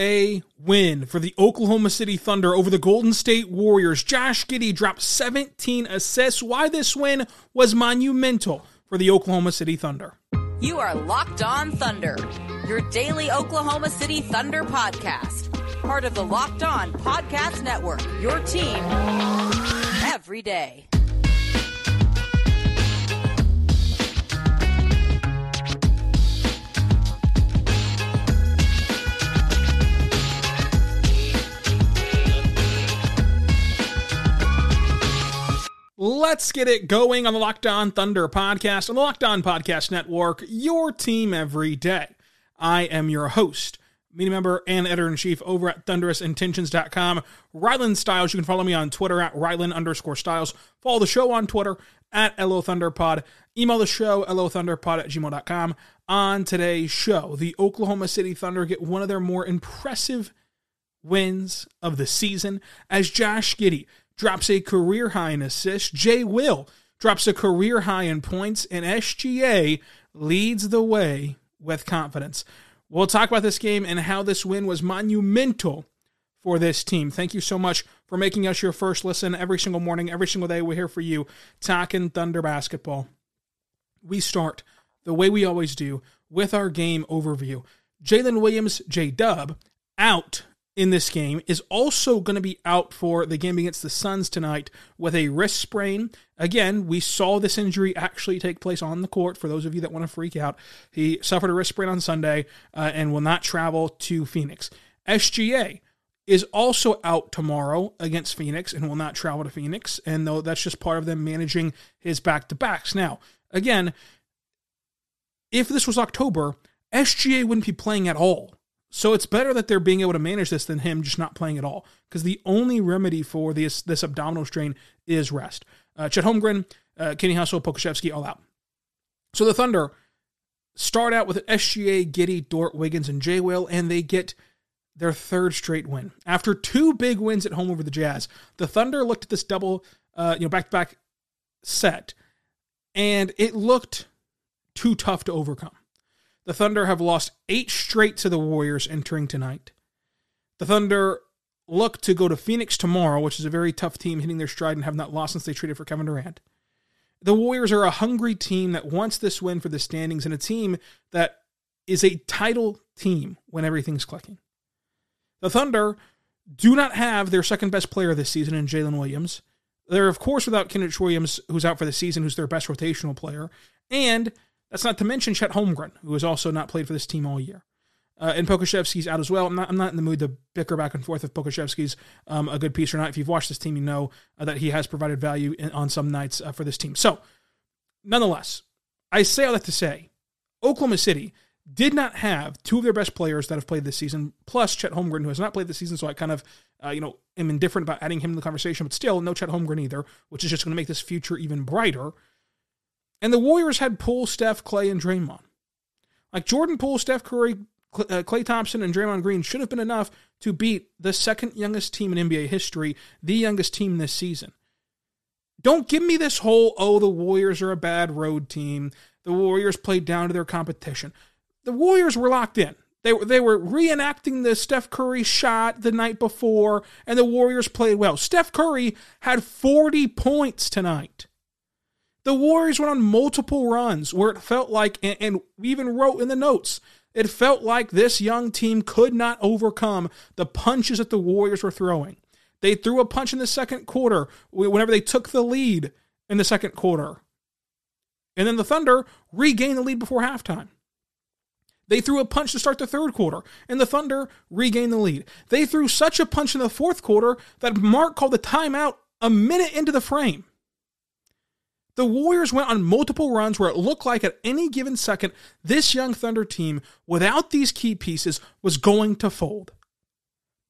a win for the Oklahoma City Thunder over the Golden State Warriors. Josh Giddey dropped 17 assists. Why this win was monumental for the Oklahoma City Thunder. You are Locked On Thunder, your daily Oklahoma City Thunder podcast. Part of the Locked On Podcast Network, your team every day. Let's get it going on the Locked On Thunder podcast on the Locked On Podcast Network, your team every day. I am your host, media member and editor in chief over at thunderousintentions.com. Ryland Styles. You can follow me on Twitter at Ryland underscore Styles. Follow the show on Twitter at LO Thunderpod. Email the show, lothunderpod at gmail.com. On today's show, the Oklahoma City Thunder get one of their more impressive wins of the season as Josh Giddey drops a career high in assists. Jay Will drops a career high in points, and SGA leads the way with confidence. We'll talk about this game and how this win was monumental for this team. Thank you so much for making us your first listen every single morning, every single day. We're here for you, talking Thunder basketball. We start the way we always do with our game overview. Jalen Williams, J Dub, out in this game is also going to be out for the game against the Suns tonight with a wrist sprain. Again, we saw this injury actually take place on the court. For those of you that want to freak out, he suffered a wrist sprain on Sunday uh, and will not travel to Phoenix. SGA is also out tomorrow against Phoenix and will not travel to Phoenix. And though that's just part of them managing his back to backs. Now, again, if this was October, SGA wouldn't be playing at all so it's better that they're being able to manage this than him just not playing at all. Because the only remedy for this this abdominal strain is rest. Uh, Chet Holmgren, uh, Kenny Hustle, Pokusevski, all out. So the Thunder start out with SGA, Giddey, Dort, Wiggins, and Jay Will, and they get their third straight win. After two big wins at home over the Jazz, the Thunder looked at this double, uh, you know, back to back set, and it looked too tough to overcome. The Thunder have lost eight straight to the Warriors entering tonight. The Thunder look to go to Phoenix tomorrow, which is a very tough team hitting their stride and have not lost since they traded for Kevin Durant. The Warriors are a hungry team that wants this win for the standings and a team that is a title team when everything's clicking. The Thunder do not have their second best player this season in Jalen Williams. They're, of course, without Kenrich Williams, who's out for the season, who's their best rotational player. And that's not to mention Chet Holmgren, who has also not played for this team all year. Uh, and Pokusevski's out as well. I'm not, I'm not in the mood to bicker back and forth if Pokusevski's um, a good piece or not. If you've watched this team, you know uh, that he has provided value in, on some nights uh, for this team. So, nonetheless, I say all that to say Oklahoma City did not have two of their best players that have played this season, plus Chet Holmgren, who has not played this season. So I kind of, uh, you know, am indifferent about adding him to the conversation, but still, no Chet Holmgren either, which is just going to make this future even brighter. And the Warriors had Poole, Steph, Klay, and Draymond. Like Jordan Poole, Steph Curry, Klay uh, Thompson, and Draymond Green should have been enough to beat the second youngest team in NBA history, the youngest team this season. Don't give me this whole, oh, the Warriors are a bad road team. The Warriors played down to their competition. The Warriors were locked in. They were, they were reenacting the Steph Curry shot the night before, and the Warriors played well. Steph Curry had 40 points tonight. The Warriors went on multiple runs where it felt like, and, and we even wrote in the notes, it felt like this young team could not overcome the punches that the Warriors were throwing. They threw a punch in the second quarter whenever they took the lead in the second quarter. And then the Thunder regained the lead before halftime. They threw a punch to start the third quarter, and the Thunder regained the lead. They threw such a punch in the fourth quarter that Mark called the timeout a minute into the frame. The Warriors went on multiple runs where it looked like at any given second, this young Thunder team, without these key pieces, was going to fold.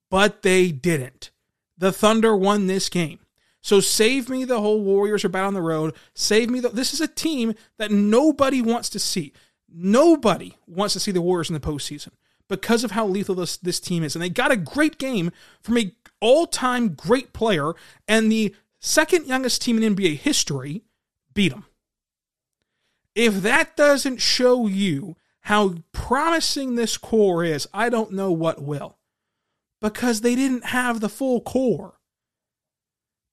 but they didn't. The Thunder won this game. So save me the whole Warriors are bad on the road. Save me the. This is a team that nobody wants to see. Nobody wants to see the Warriors in the postseason because of how lethal this, this team is. And they got a great game from a all-time great player and the second youngest team in NBA history beat them. If that doesn't show you how promising this core is, I don't know what will. Because they didn't have the full core.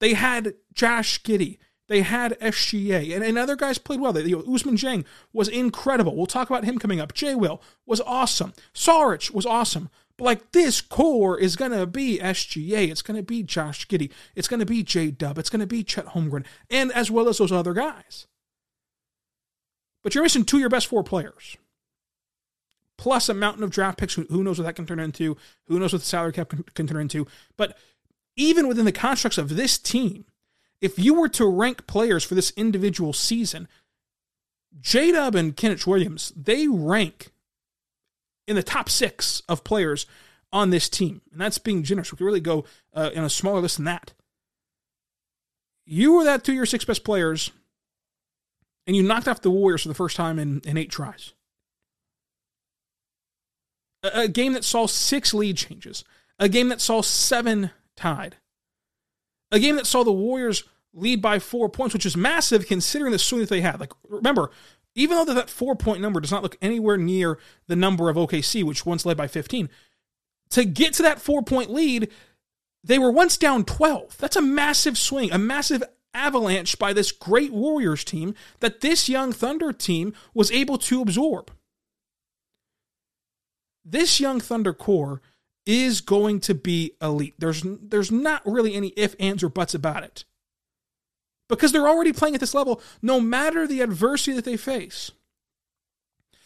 They had Josh Giddey. They had SGA. And, and other guys played well. They, you know, Ousmane Dieng was incredible. We'll talk about him coming up. Jay Will was awesome. Saric was awesome. But like this core is going to be SGA. It's going to be Josh Giddey. It's going to be J Dub. It's going to be Chet Holmgren. And as well as those other guys. But you're missing two of your best four players. Plus a mountain of draft picks. Who knows what that can turn into? Who knows what the salary cap can, can turn into? But even within the constructs of this team, if you were to rank players for this individual season, J Dub and Kenrich Williams, they rank in the top six of players on this team. And that's being generous. We could really go uh, in a smaller list than that. You were that two of your six best players, and you knocked off the Warriors for the first time in, in eight tries. A, a game that saw six lead changes, a game that saw seven tied, a game that saw the Warriors lead by four points, which is massive considering the swing that they had. Like, remember, even though that four point number does not look anywhere near the number of OKC, which once led by 15, to get to that four point lead, they were once down 12. That's a massive swing, a massive avalanche by this great Warriors team that this young Thunder team was able to absorb. This young Thunder core is going to be elite. There's there's not really any if, ands, or buts about it because they're already playing at this level no matter the adversity that they face.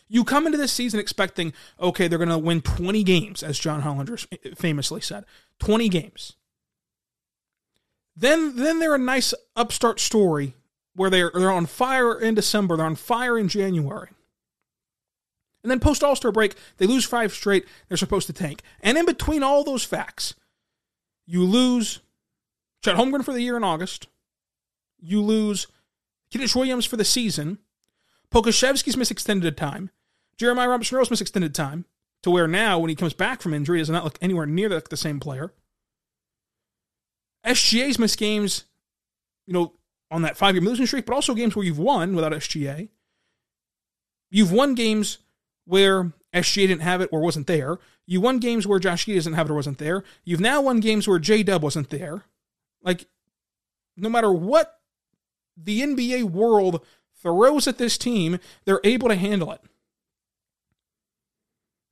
You come into this season expecting, okay, they're going to win 20 games, as John Hollinger eh, famously said 20 games. Then, then they're a nice upstart story where they're, they're on fire in December, they're on fire in January. And then post All Star break, they lose five straight, they're supposed to tank. And in between all those facts, you lose Chet Holmgren for the year in August you lose Kenrich Williams for the season. Pokusevski's missed extended time. Jeremiah Robinson-Earl missed extended time to where now, when he comes back from injury, does not look anywhere near the, the same player. SGA's missed games, you know, on that five year losing streak, but also games where you've won without SGA. You've won games where SGA didn't have it or wasn't there. You won games where Josh Giddey doesn't have it or wasn't there. You've now won games where J Dub wasn't there. Like, no matter what the NBA world throws at this team, they're able to handle it.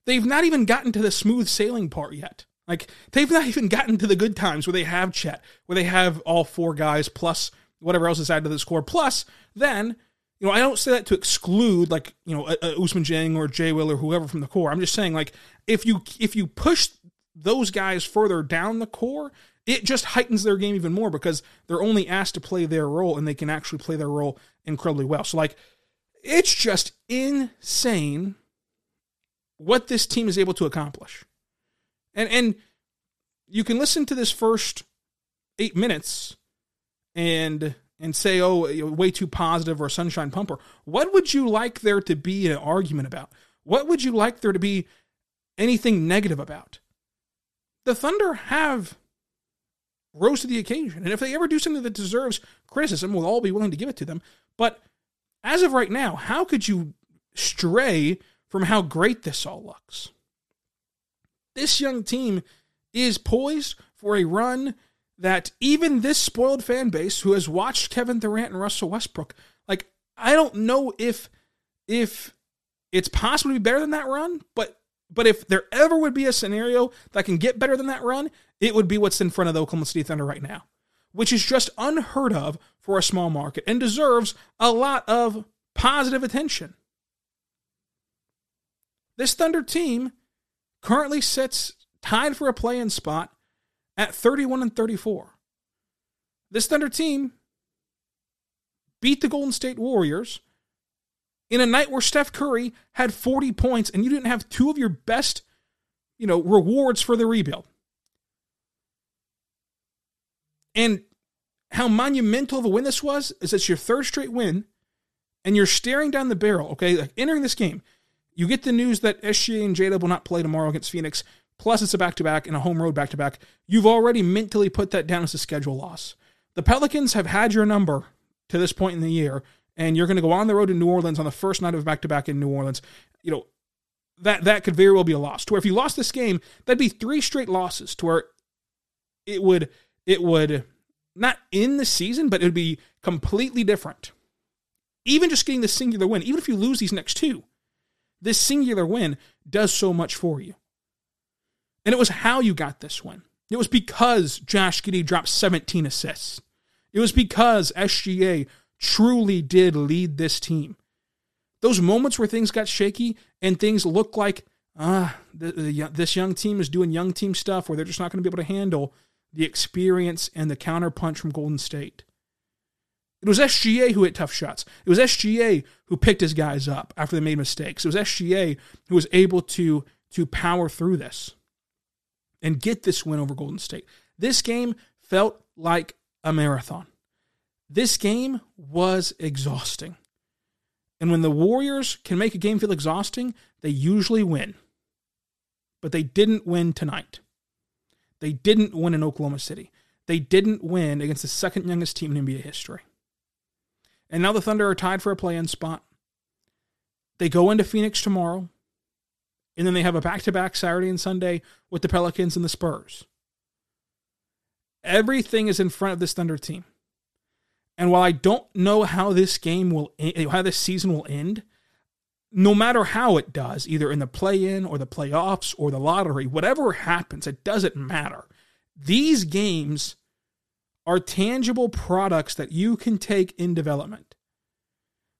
They've not even gotten to the smooth sailing part yet. Like, they've not even gotten to the good times where they have Chet, where they have all four guys plus whatever else is added to the score. Plus, then, you know, I don't say that to exclude like, you know, uh, uh, a, a Ousmane Dieng or Jay Will or whoever from the core. I'm just saying, like, if you if you push those guys further down the core, it just heightens their game even more because they're only asked to play their role and they can actually play their role incredibly well. So, like, it's just insane what this team is able to accomplish. And and you can listen to this first eight minutes and and say, oh, way too positive or sunshine pumper. What would you like there to be an argument about? What would you like there to be anything negative about? The Thunder have rose to the occasion. And if they ever do something that deserves criticism, we'll all be willing to give it to them. But as of right now, how could you stray from how great this all looks? This young team is poised for a run that even this spoiled fan base who has watched Kevin Durant and Russell Westbrook, like I don't know if if it's possible to be better than that run, but but if there ever would be a scenario that can get better than that run, it would be what's in front of the Oklahoma City Thunder right now, which is just unheard of for a small market and deserves a lot of positive attention. This Thunder team currently sits tied for a play in spot at 31 and 34. This Thunder team beat the Golden State Warriors in a night where Steph Curry had 40 points and you didn't have two of your best, you know, rewards for the rebuild. And how monumental of a win this was is it's your third straight win, and you're staring down the barrel, okay? Like entering this game, you get the news that SGA and J will not play tomorrow against Phoenix, plus it's a back to back and a home road back to back. You've already mentally put that down as a schedule loss. The Pelicans have had your number to this point in the year, and you're going to go on the road to New Orleans on the first night of back to back in New Orleans. You know, that that could very well be a loss. To where if you lost this game, that'd be three straight losses. To where it would it would not end the season, but it would be completely different. Even just getting the singular win, even if you lose these next two, this singular win does so much for you. And it was how you got this win. It was because Josh Giddey dropped 17 assists. It was because SGA truly did lead this team. Those moments where things got shaky and things looked like, ah, this young team is doing young team stuff where they're just not going to be able to handle the experience and the counterpunch from Golden State. It was SGA who hit tough shots. It was SGA who picked his guys up after they made mistakes. It was SGA who was able to, to power through this and get this win over Golden State. This game felt like a marathon. This game was exhausting. And when the Warriors can make a game feel exhausting, they usually win. But they didn't win tonight. They didn't win in Oklahoma City. They didn't win against the second youngest team in NBA history. And now the Thunder are tied for a play in spot. They go into Phoenix tomorrow. And then they have a back to back Saturday and Sunday with the Pelicans and the Spurs. Everything is in front of this Thunder team. And while I don't know how this game will how this season will end, no matter how it does, either in the play-in or the playoffs or the lottery, whatever happens, it doesn't matter. These games are tangible products that you can take in development.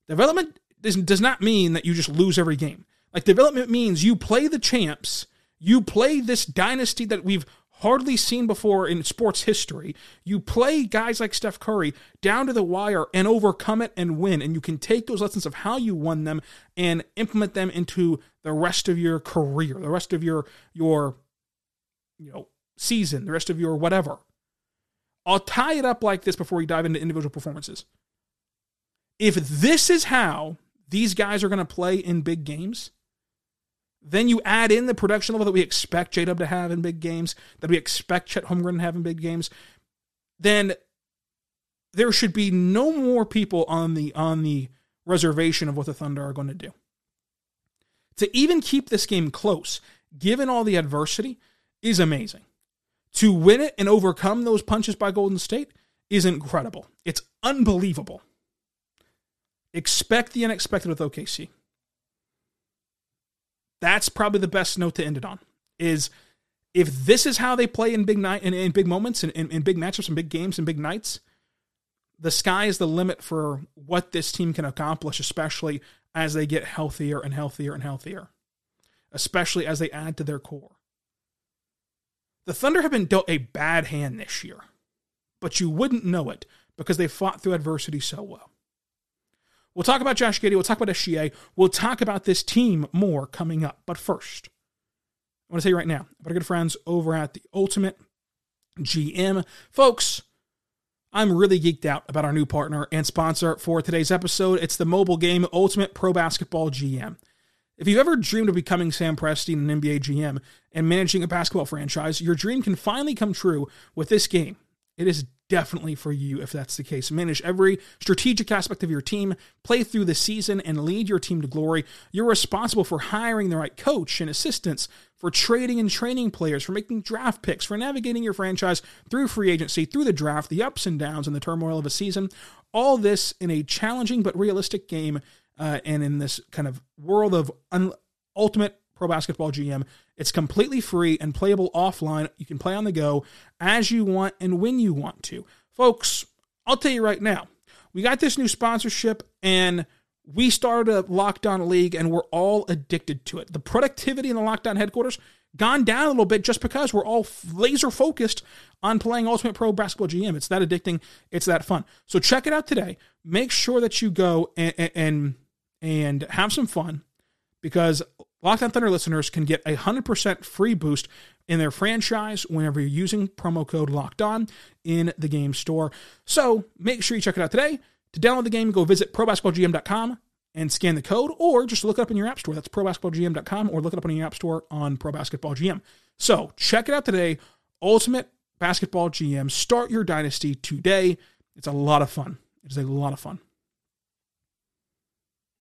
Development does not mean that you just lose every game. Like development means you play the champs, you play this dynasty that we've hardly seen before in sports history. You play guys like Steph Curry down to the wire and overcome it and win. And you can take those lessons of how you won them and implement them into the rest of your career, the rest of your your you know season, the rest of your whatever. I'll tie it up like this before we dive into individual performances. If this is how these guys are going to play in big games, then you add in the production level that we expect J Dub to have in big games, that we expect Chet Holmgren to have in big games, then there should be no more people on the on the reservation of what the Thunder are going to do. To even keep this game close, given all the adversity, is amazing. To win it and overcome those punches by Golden State is incredible. It's unbelievable. Expect the unexpected with OKC that's probably the best note to end it on. Is if this is how they play in big night in, in big moments and in, in, big matchups and big games and big nights, the sky is the limit for what this team can accomplish, especially as they get healthier and healthier and healthier, especially as they add to their core. The Thunder have been dealt a bad hand this year, but you wouldn't know it because they fought through adversity so well. We'll talk about Josh Giddey. We'll talk about SGA. We'll talk about this team more coming up. But first, I want to tell you right now about our good friends over at the Ultimate GM. Folks, I'm really geeked out about our new partner and sponsor for today's episode. It's the mobile game Ultimate Pro Basketball GM. If you've ever dreamed of becoming Sam Presti, an NBA GM, and managing a basketball franchise, your dream can finally come true with this game. It is definitely for you if that's the case. Manage every strategic aspect of your team, play through the season, and lead your team to glory. You're responsible for hiring the right coach and assistants, for trading and training players, for making draft picks, for navigating your franchise through free agency, through the draft, the ups and downs, and the turmoil of a season. All this in a challenging but realistic game, uh, and in this kind of world of un- ultimate Pro Basketball GM. It's completely free and playable offline. You can play on the go as you want and when you want to. Folks, I'll tell you right now, we got this new sponsorship and we started a Locked On League and we're all addicted to it. The productivity in the Locked On headquarters gone down a little bit just because we're all laser focused on playing Ultimate Pro Basketball GM. It's that addicting, it's that fun. So check it out today. Make sure that you go and and, and have some fun because Locked On Thunder listeners can get a 100% free boost in their franchise whenever you're using promo code Locked On in the game store. So make sure you check it out today. To download the game, go visit probasketballgm.com and scan the code, or just look it up in your app store. That's probasketballgm.com, or look it up on your app store on Pro Basketball GM. So check it out today. Ultimate Basketball GM. Start your dynasty today. It's a lot of fun. It is a lot of fun.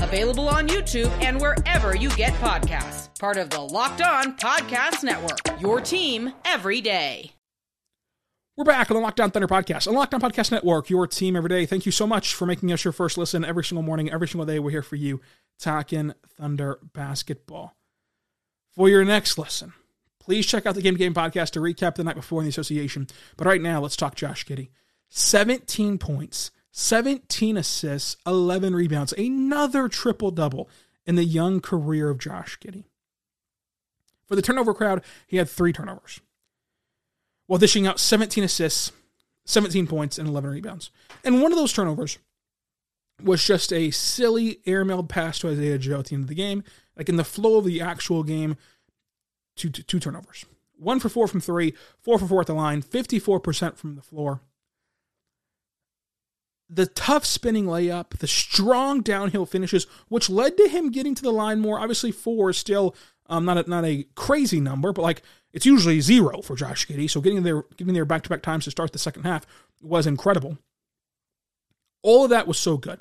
available on YouTube and wherever you get podcasts. Part of the Locked On Podcast Network, your team every day. We're back on the Locked On Thunder podcast, on Locked On Podcast Network, your team every day. Thank you so much for making us your first listen every single morning, every single day. We're here for you, talking Thunder basketball. For your next listen, please check out the Game Game podcast to recap the night before in the association. But right now, let's talk Josh Giddey. 17 points, 17 assists, 11 rebounds, another triple double in the young career of Josh Giddey. For the turnover crowd, he had three turnovers while dishing out 17 assists, 17 points, and 11 rebounds. And one of those turnovers was just a silly airmailed pass to Isaiah Joe at the end of the game. Like in the flow of the actual game, two, two, two turnovers. One for four from three, four for four at the line, 54% from the floor. The tough spinning layup, the strong downhill finishes, which led to him getting to the line more. Obviously, four is still um, not a, not a crazy number, but like it's usually zero for Josh Giddey. So getting there, getting there back to back times to start the second half was incredible. All of that was so good.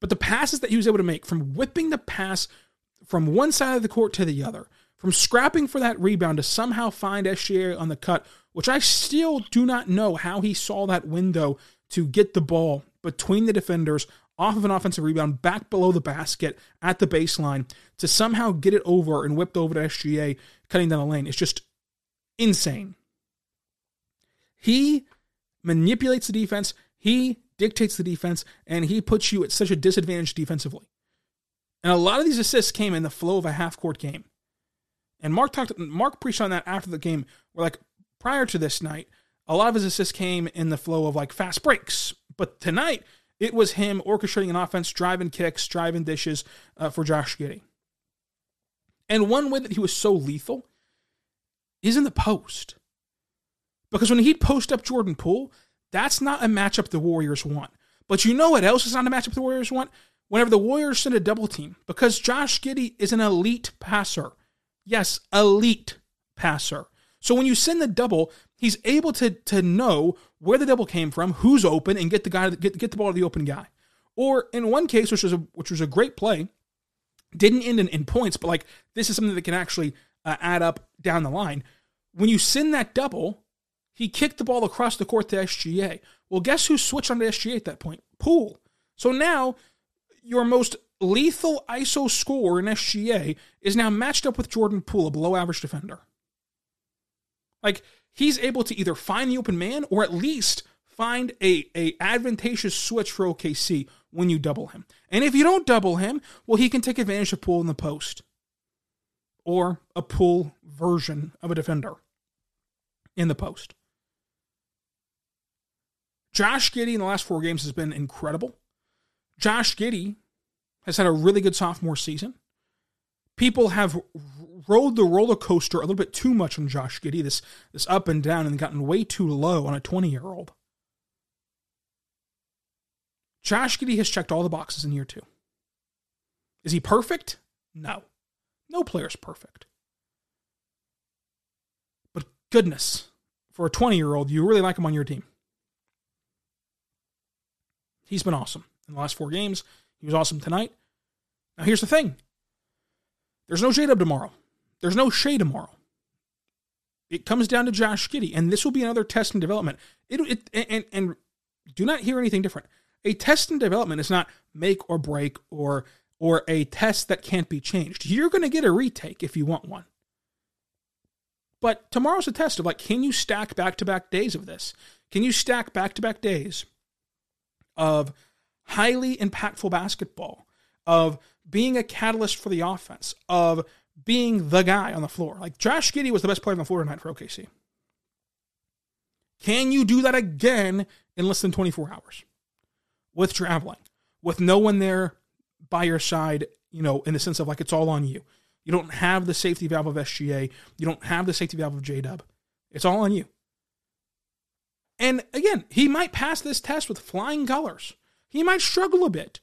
But the passes that he was able to make from whipping the pass from one side of the court to the other, from scrapping for that rebound to somehow find SGA on the cut, which I still do not know how he saw that window to get the ball between the defenders off of an offensive rebound back below the basket at the baseline to somehow get it over and whipped over to SGA cutting down the lane. It's just insane. He manipulates the defense, he dictates the defense, and he puts you at such a disadvantage defensively. And a lot of these assists came in the flow of a half court game. And Mark talked Mark preached on that after the game, We're like prior to this night, a lot of his assists came in the flow of like fast breaks. But tonight, it was him orchestrating an offense, driving kicks, driving dishes uh, for Josh Giddey. And one way that he was so lethal is in the post. Because when he'd post up Jordan Poole, that's not a matchup the Warriors want. But you know what else is not a matchup the Warriors want? Whenever the Warriors send a double team, because Josh Giddey is an elite passer. Yes, elite passer. So when you send the double, he's able to, to know where the double came from, who's open, and get the guy get, get the ball to the open guy. Or in one case, which was a which was a great play, didn't end in, in points, but like this is something that can actually uh, add up down the line. When you send that double, he kicked the ball across the court to SGA. Well, guess who switched on to SGA at that point? Poole. So now your most lethal ISO score in SGA is now matched up with Jordan Poole, a below average defender. Like he's able to either find the open man or at least find a, a advantageous switch for OKC when you double him. And if you don't double him, well, he can take advantage of Poole in the post or a Poole version of a defender in the post. Josh Giddey in the last four games has been incredible. Josh Giddey has had a really good sophomore season. People have rode the roller coaster a little bit too much on Josh Giddey, this, this up and down, and gotten way too low on a 20 year old. Josh Giddey has checked all the boxes in year two. Is he perfect? No. No player's perfect. But goodness, for a 20 year old, you really like him on your team. He's been awesome in the last four games. He was awesome tonight. Now, here's the thing there's no J Dub tomorrow. There's no Shai tomorrow. It comes down to Josh Giddey, and this will be another test and development. It, it and, and do not hear anything different. A test and development is not make or break or or a test that can't be changed. You're going to get a retake if you want one. But tomorrow's a test of like, can you stack back to back days of this? Can you stack back to back days of highly impactful basketball, of being a catalyst for the offense, of being the guy on the floor? Like Josh Giddey was the best player on the floor tonight for OKC. Can you do that again in less than 24 hours with traveling, with no one there by your side, you know, in the sense of like it's all on you? You don't have the safety valve of SGA. You don't have the safety valve of J Dub. It's all on you. And again, he might pass this test with flying colors. He might struggle a bit.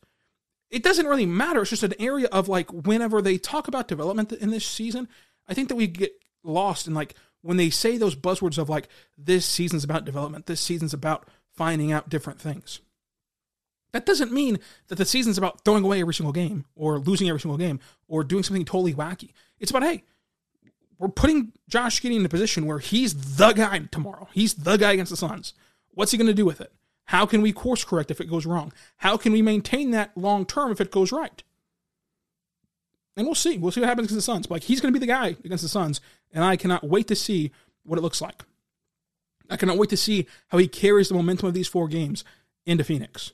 It doesn't really matter. It's just an area of like whenever they talk about development in this season, I think that we get lost in like when they say those buzzwords of like this season's about development, this season's about finding out different things. That doesn't mean that the season's about throwing away every single game or losing every single game or doing something totally wacky. It's about, hey, we're putting Josh Giddey in a position where he's the guy tomorrow. He's the guy against the Suns. What's he going to do with it? How can we course correct if it goes wrong? How can we maintain that long term if it goes right? And we'll see. We'll see what happens against the Suns. Like he's going to be the guy against the Suns, and I cannot wait to see what it looks like. I cannot wait to see how he carries the momentum of these four games into Phoenix.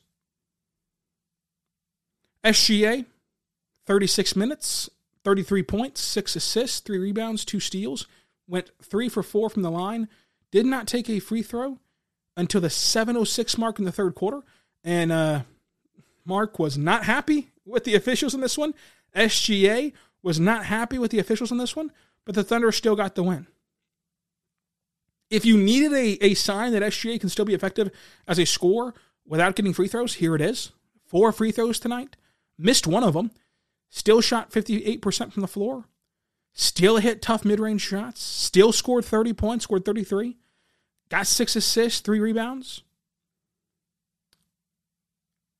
SGA, 36 minutes, 33 points, six assists, three rebounds, two steals, went three for four from the line, did not take a free throw until the 706 mark in the third quarter. And uh, Mark was not happy with the officials in this one. SGA was not happy with the officials in this one, but the Thunder still got the win. If you needed a, a sign that SGA can still be effective as a scorer without getting free throws, here it is. Four free throws tonight. Missed one of them. Still shot 58% from the floor. Still hit tough mid range shots. Still scored 30 points, scored 33. Got six assists, three rebounds.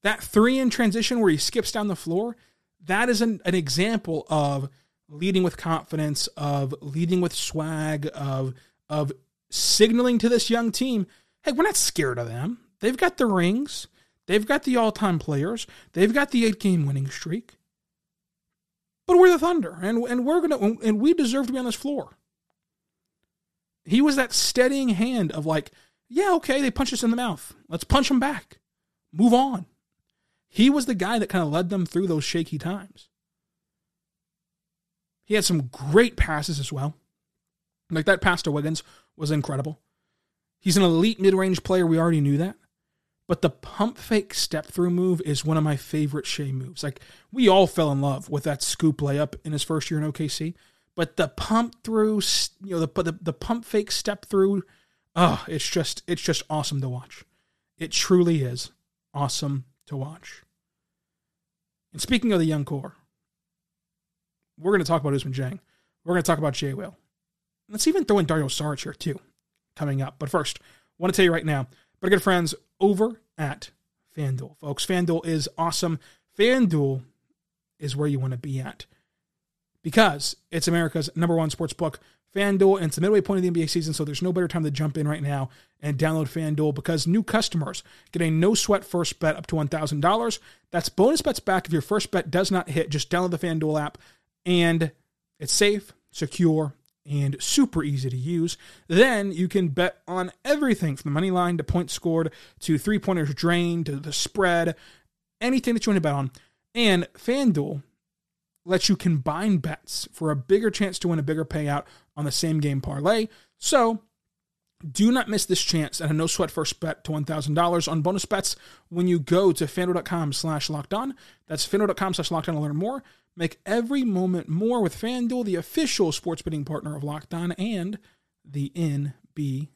That three in transition where he skips down the floor, that is an, an example of leading with confidence, of leading with swag, of of signaling to this young team, hey, we're not scared of them. They've got the rings. They've got the all-time players. They've got the eight-game winning streak. But we're the Thunder, and and we're gonna and we deserve to be on this floor. He was that steadying hand of like, yeah, okay, they punched us in the mouth. Let's punch them back. Move on. He was the guy that kind of led them through those shaky times. He had some great passes as well. Like that pass to Wiggins was incredible. He's an elite mid range player. We already knew that. But the pump fake step through move is one of my favorite Shai moves. Like we all fell in love with that scoop layup in his first year in OKC. But the pump through, you know, the the, the pump fake step through, oh, it's just it's just awesome to watch. It truly is awesome to watch. And speaking of the young core, we're going to talk about Ousmane Dieng. We're going to talk about Jay Will. Let's even throw in Dario Saric here too, coming up. But first, I want to tell you right now, but good friends over at FanDuel, folks. FanDuel is awesome. FanDuel is where you want to be at because it's America's number one sports book. FanDuel, and it's the midway point of the NBA season, so there's no better time to jump in right now and download FanDuel because new customers get a no sweat first bet up to $1,000. That's bonus bets back if your first bet does not hit. Just download the FanDuel app, and it's safe, secure, and super easy to use. Then you can bet on everything from the money line to points scored to three pointers drained to the spread, anything that you want to bet on. And FanDuel lets you combine bets for a bigger chance to win a bigger payout on the same game parlay. So do not miss this chance at a no sweat first bet to $1,000 on bonus bets when you go to fanduel.com slash locked on. That's fanduel.com slash locked on to learn more. Make every moment more with FanDuel, the official sports betting partner of Locked On and the NBA.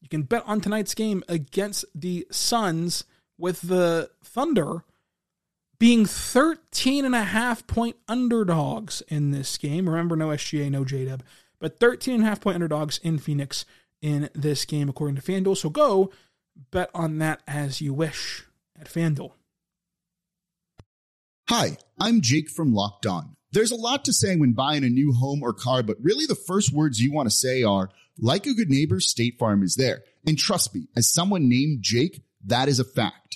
You can bet on tonight's game against the Suns with the Thunder being 13 and a half point underdogs in this game. Remember, no SGA, no JDub, but 13 and a half point underdogs in Phoenix in this game, according to FanDuel. So go bet on that as you wish at FanDuel. Hi, I'm Jake from Locked On. There's a lot to say when buying a new home or car, but really the first words you want to say are, like a good neighbor, State Farm is there. And trust me, as someone named Jake, that is a fact.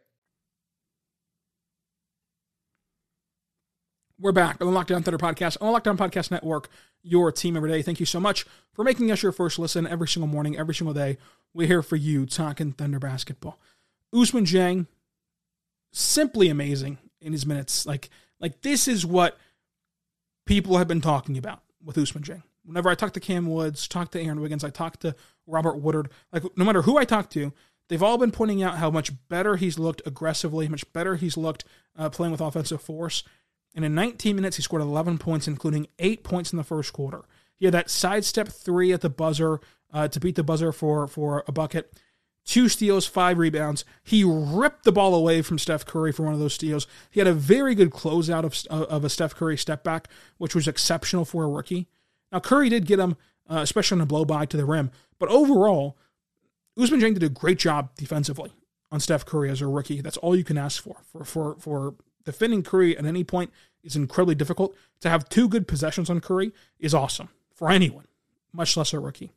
We're back on the Locked On Thunder podcast on the Locked On Podcast Network, your team every day. Thank you so much for making us your first listen every single morning, every single day. We're here for you talking Thunder basketball. Ousmane Dieng, simply amazing in his minutes. Like, like this is what people have been talking about with Ousmane Dieng. Whenever I talk to Cam Woods, talk to Aaron Wiggins, I talk to Robert Woodard, like no matter who I talk to, they've all been pointing out how much better he's looked aggressively, how much better he's looked uh, playing with offensive force. And in 19 minutes, he scored 11 points, including eight points in the first quarter. He had that sidestep three at the buzzer uh, to beat the buzzer for, for a bucket. Two steals, five rebounds. He ripped the ball away from Steph Curry for one of those steals. He had a very good closeout of, of a Steph Curry step back, which was exceptional for a rookie. Now, Curry did get him, uh, especially on a blow by to the rim. But overall, Ousmane Dieng did a great job defensively on Steph Curry as a rookie. That's all you can ask for for for, for defending Curry at any point is incredibly difficult. To have two good possessions on Curry is awesome for anyone, much less a rookie.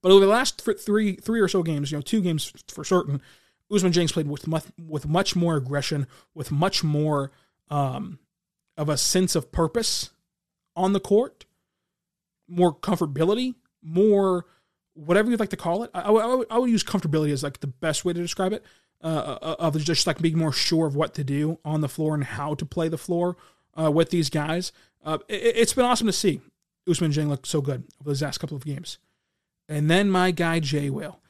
But over the last three three or so games, you know, two games for certain, Ousmane Dieng played with much, with much more aggression, with much more um, of a sense of purpose on the court, more comfortability, more whatever you'd like to call it. I, I, I would use comfortability as like the best way to describe it uh, uh, of just like being more sure of what to do on the floor and how to play the floor uh, with these guys. Uh, it, has been awesome to see Ousmane Dieng look so good over those last couple of games. And then my guy Jay Will.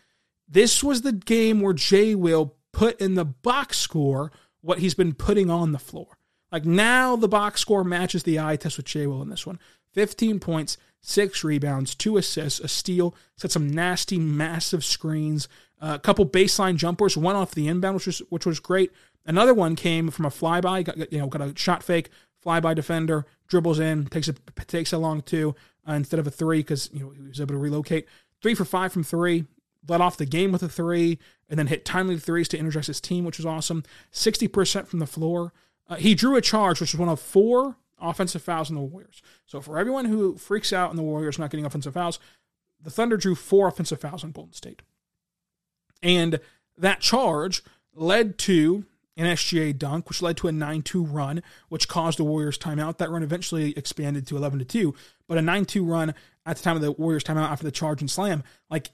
This was the game where Jay Will put in the box score what he's been putting on the floor. Like now the box score matches the eye test with Jay Will in this one. 15 points, six rebounds, two assists, a steal, set some nasty, massive screens, a couple baseline jumpers, one off the inbound, which was which was great. Another one came from a flyby, got, you know, got a shot fake, flyby defender, dribbles in, takes a takes a long two uh, instead of a three because you know he was able to relocate. Three for five from three, led off the game with a three, and then hit timely threes to energize his team, which was awesome. Sixty percent from the floor. Uh, he drew a charge, which was one of four offensive fouls in the Warriors. So for everyone who freaks out in the Warriors not getting offensive fouls, the Thunder drew four offensive fouls on Golden State. And that charge led to an SGA dunk, which led to a 9 2 run, which caused the Warriors timeout. That run eventually expanded to 11 2, but a 9 2 run at the time of the Warriors timeout after the charge and slam. Like,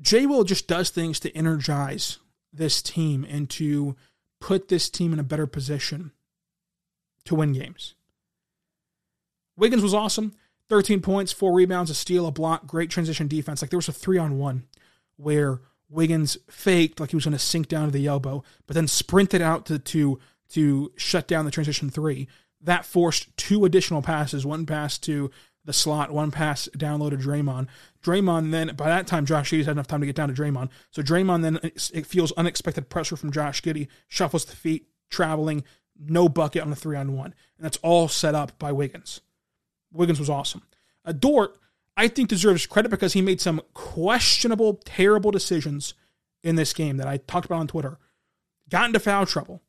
Jay Will just does things to energize this team and to put this team in a better position to win games. Wiggins was awesome. 13 points, four rebounds, a steal, a block, great transition defense. Like there was a three on one where Wiggins faked like he was going to sink down to the elbow, but then sprinted out to to to shut down the transition three. That forced two additional passes, one pass to the slot, one pass down low to Draymond. Draymond then, by that time, Josh Giddey's had enough time to get down to Draymond. So Draymond then, it feels unexpected pressure from Josh Giddey, shuffles the feet, traveling, no bucket on the three on one. And that's all set up by Wiggins. Wiggins was awesome. Uh, Dort I think deserves credit because he made some questionable, terrible decisions in this game that I talked about on Twitter. Got into foul trouble,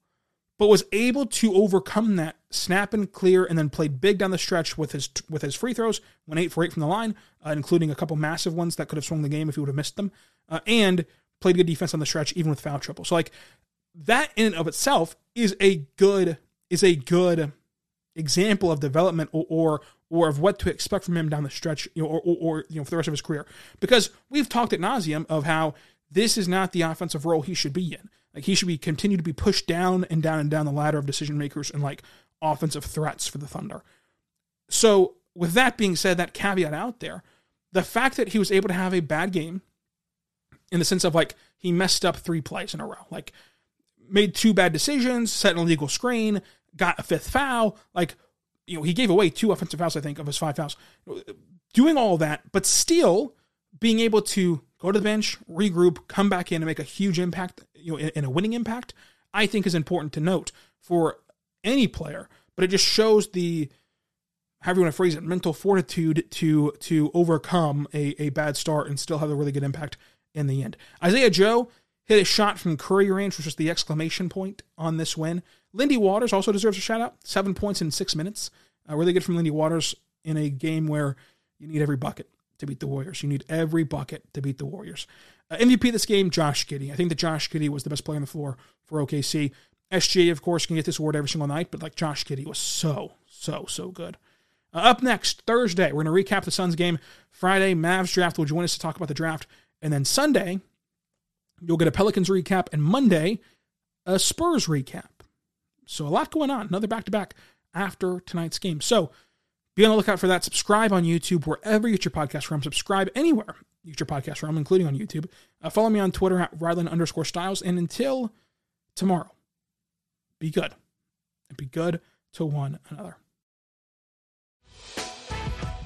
but was able to overcome that, snap and clear, and then played big down the stretch with his with his free throws. Went eight for eight from the line, uh, including a couple massive ones that could have swung the game if he would have missed them, uh, and played good defense on the stretch even with foul trouble. So like that in and of itself is a good is a good example of development or, or or of what to expect from him down the stretch, you know, or, or, or, you know, for the rest of his career. Because we've talked at nauseum of how this is not the offensive role he should be in. Like he should be continue to be pushed down and down and down the ladder of decision makers and like offensive threats for the Thunder. So with that being said, that caveat out there, the fact that he was able to have a bad game in the sense of like he messed up three plays in a row, like made two bad decisions, set an illegal screen, got a fifth foul, like you know, he gave away two offensive fouls, I think, of his five fouls. Doing all that, but still being able to go to the bench, regroup, come back in, and make a huge impact, you know, in, a winning impact, I think is important to note for any player. But it just shows the however you want to phrase it, mental fortitude to to overcome a, a bad start and still have a really good impact in the end. Isaiah Joe hit a shot from Curry range, which was the exclamation point on this win. Lindy Waters also deserves a shout out. Seven points in six minutes. Uh, really good from Lindy Waters in a game where you need every bucket to beat the Warriors. You need every bucket to beat the Warriors. Uh, MVP this game, Josh Giddey. I think that Josh Giddey was the best player on the floor for OKC. SGA, of course, can get this award every single night, but like Josh Giddey was so, so, so good. Uh, up next, Thursday, we're going to recap the Suns game. Friday, Mavs draft will join us to talk about the draft. And then Sunday, you'll get a Pelicans recap. And Monday, a Spurs recap. So a lot going on. Another back to back after tonight's game. So be on the lookout for that. Subscribe on YouTube wherever you get your podcast from. Subscribe anywhere you get your podcast from, including on YouTube. Uh, follow me on Twitter at Rylan underscore Stiles. And until tomorrow, be good and be good to one another.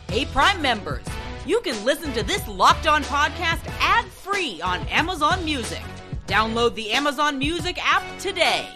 Hey, Prime members, you can listen to this locked on podcast ad free on Amazon Music. Download the Amazon Music app today.